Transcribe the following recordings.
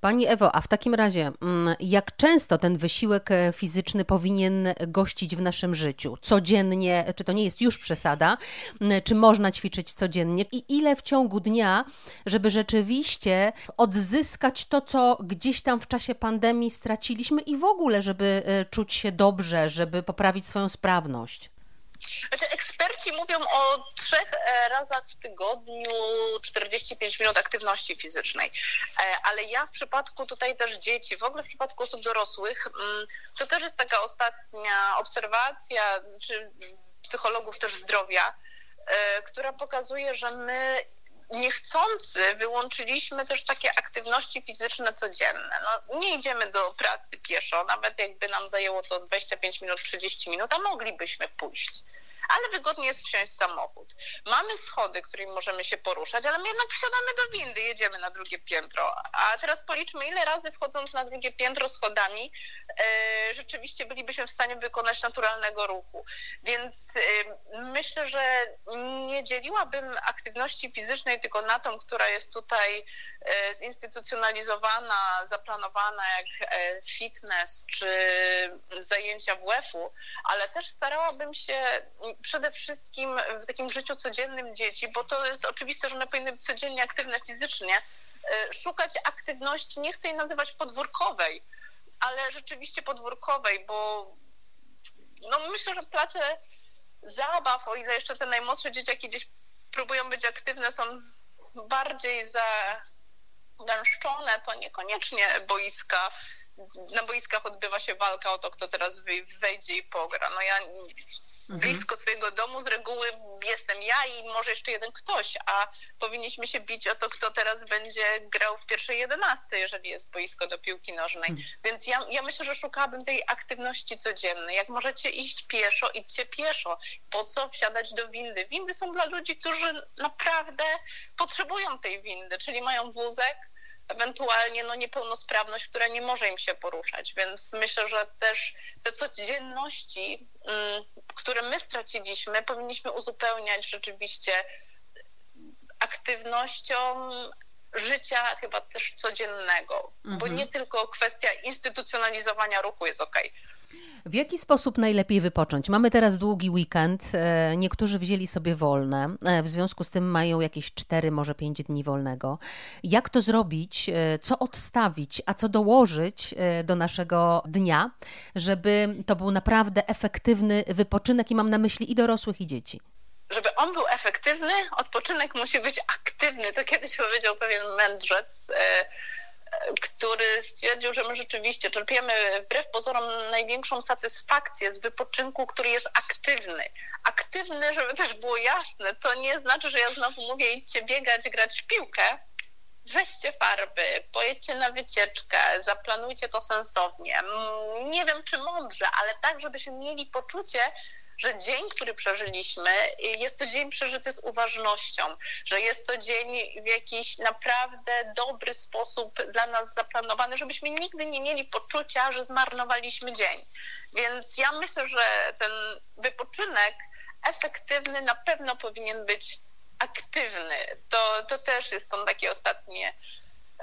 Pani Ewo, a w takim razie, mm, jak często ten wysiłek e, fizyczny powinien gościć w naszym życiu? Codziennie, czy to nie jest już przesada? Mm, czy można ćwiczyć codziennie? I ile w ciągu dnia, żeby rzeczywiście odzyskać to, co gdzieś tam w czasie pandemii straciliśmy i w ogóle, żeby e, czuć się dobrze, żeby poprawić swoją sprawność? Znaczy, eksperci mówią o trzech e, razach w tygodniu 45 minut aktywności fizycznej, e, ale ja w przypadku tutaj też dzieci, w ogóle w przypadku osób dorosłych, mm, to też jest taka ostatnia obserwacja, czy psychologów też zdrowia, e, która pokazuje, że my niechcący wyłączyliśmy też takie aktywności fizyczne codzienne. No, nie idziemy do pracy pieszo, nawet jakby nam zajęło to 25 minut, 30 minut, a moglibyśmy pójść ale wygodnie jest wsiąść w samochód. Mamy schody, którymi możemy się poruszać, ale my jednak wsiadamy do windy, jedziemy na drugie piętro. A teraz policzmy, ile razy wchodząc na drugie piętro schodami e, rzeczywiście bylibyśmy w stanie wykonać naturalnego ruchu. Więc e, myślę, że nie dzieliłabym aktywności fizycznej tylko na tą, która jest tutaj e, zinstytucjonalizowana, zaplanowana jak fitness czy zajęcia WF-u, ale też starałabym się przede wszystkim w takim życiu codziennym dzieci, bo to jest oczywiste, że one powinny być codziennie aktywne fizycznie, e, szukać aktywności, nie chcę jej nazywać podwórkowej, ale rzeczywiście podwórkowej, bo no myślę, że place zabaw, o ile jeszcze te najmłodsze dzieciaki gdzieś próbują być aktywne, są bardziej zagęszczone, to niekoniecznie boiska. Na boiskach odbywa się walka o to, kto teraz wejdzie i pogra. No ja. Blisko swojego domu z reguły jestem ja i może jeszcze jeden ktoś, a powinniśmy się bić o to, kto teraz będzie grał w pierwszej jedenastej, jeżeli jest boisko do piłki nożnej. Mhm. Więc ja, ja myślę, że szukałabym tej aktywności codziennej. Jak możecie iść pieszo, idźcie pieszo. Po co wsiadać do windy? Windy są dla ludzi, którzy naprawdę potrzebują tej windy, czyli mają wózek, ewentualnie no, niepełnosprawność, która nie może im się poruszać. Więc myślę, że też te codzienności, mm, które my straciliśmy, powinniśmy uzupełniać rzeczywiście aktywnością życia chyba też codziennego, mhm. bo nie tylko kwestia instytucjonalizowania ruchu jest ok. W jaki sposób najlepiej wypocząć? Mamy teraz długi weekend, e, niektórzy wzięli sobie wolne, e, w związku z tym mają jakieś 4, może 5 dni wolnego. Jak to zrobić, e, co odstawić, a co dołożyć do naszego dnia, żeby to był naprawdę efektywny wypoczynek i mam na myśli i dorosłych, i dzieci? żeby on był efektywny, odpoczynek musi być aktywny. To kiedyś powiedział pewien mędrzec który stwierdził, że my rzeczywiście czerpiemy wbrew pozorom największą satysfakcję z wypoczynku, który jest aktywny. Aktywny, żeby też było jasne, to nie znaczy, że ja znowu mówię idźcie biegać, grać w piłkę. Weźcie farby, pojedźcie na wycieczkę, zaplanujcie to sensownie. Nie wiem, czy mądrze, ale tak, żebyśmy mieli poczucie, że dzień, który przeżyliśmy, jest to dzień przeżyty z uważnością, że jest to dzień w jakiś naprawdę dobry sposób dla nas zaplanowany, żebyśmy nigdy nie mieli poczucia, że zmarnowaliśmy dzień. Więc ja myślę, że ten wypoczynek efektywny na pewno powinien być aktywny. To, to też jest, są takie ostatnie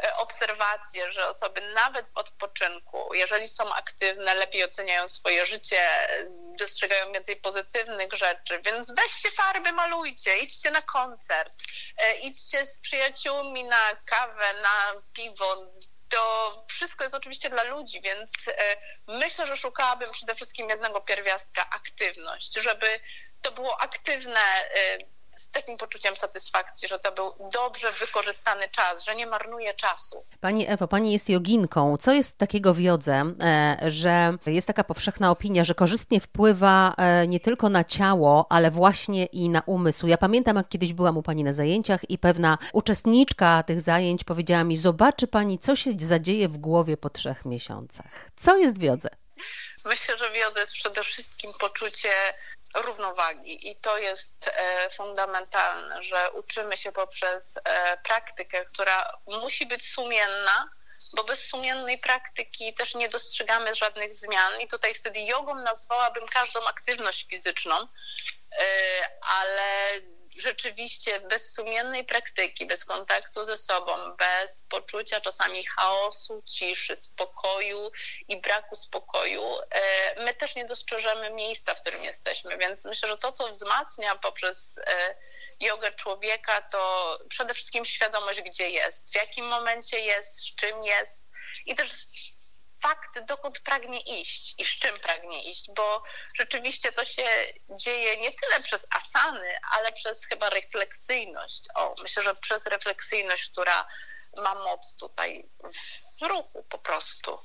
E, obserwacje, że osoby nawet w odpoczynku, jeżeli są aktywne, lepiej oceniają swoje życie, dostrzegają więcej pozytywnych rzeczy, więc weźcie farby, malujcie, idźcie na koncert, e, idźcie z przyjaciółmi na kawę, na piwo, to wszystko jest oczywiście dla ludzi, więc e, myślę, że szukałabym przede wszystkim jednego pierwiastka aktywność, żeby to było aktywne z takim poczuciem satysfakcji, że to był dobrze wykorzystany czas, że nie marnuje czasu. Pani Ewo, Pani jest joginką. Co jest takiego w jodze, e, że jest taka powszechna opinia, że korzystnie wpływa e, nie tylko na ciało, ale właśnie i na umysł. Ja pamiętam, jak kiedyś byłam u Pani na zajęciach i pewna uczestniczka tych zajęć powiedziała mi, zobaczy Pani, co się zadzieje w głowie po trzech miesiącach. Co jest w jodze? Myślę, że w jodze jest przede wszystkim poczucie równowagi. I to jest e, fundamentalne, że uczymy się poprzez e, praktykę, która musi być sumienna, bo bez sumiennej praktyki też nie dostrzegamy żadnych zmian. I tutaj wtedy jogą nazwałabym każdą aktywność fizyczną, e, ale rzeczywiście bez sumiennej praktyki, bez kontaktu ze sobą, bez poczucia czasami chaosu, ciszy, spokoju i braku spokoju, e, my też nie dostrzeżemy miejsca, w którym jesteśmy. Więc myślę, że to, co wzmacnia poprzez e, jogę człowieka, to przede wszystkim świadomość, gdzie jest, w jakim momencie jest, z czym jest i też fakt, dokąd pragnie iść i z czym pragnie iść, bo rzeczywiście to się dzieje nie tyle przez asany, ale przez chyba refleksyjność. O, myślę, że przez refleksyjność, która ma moc tutaj w ruchu po prostu.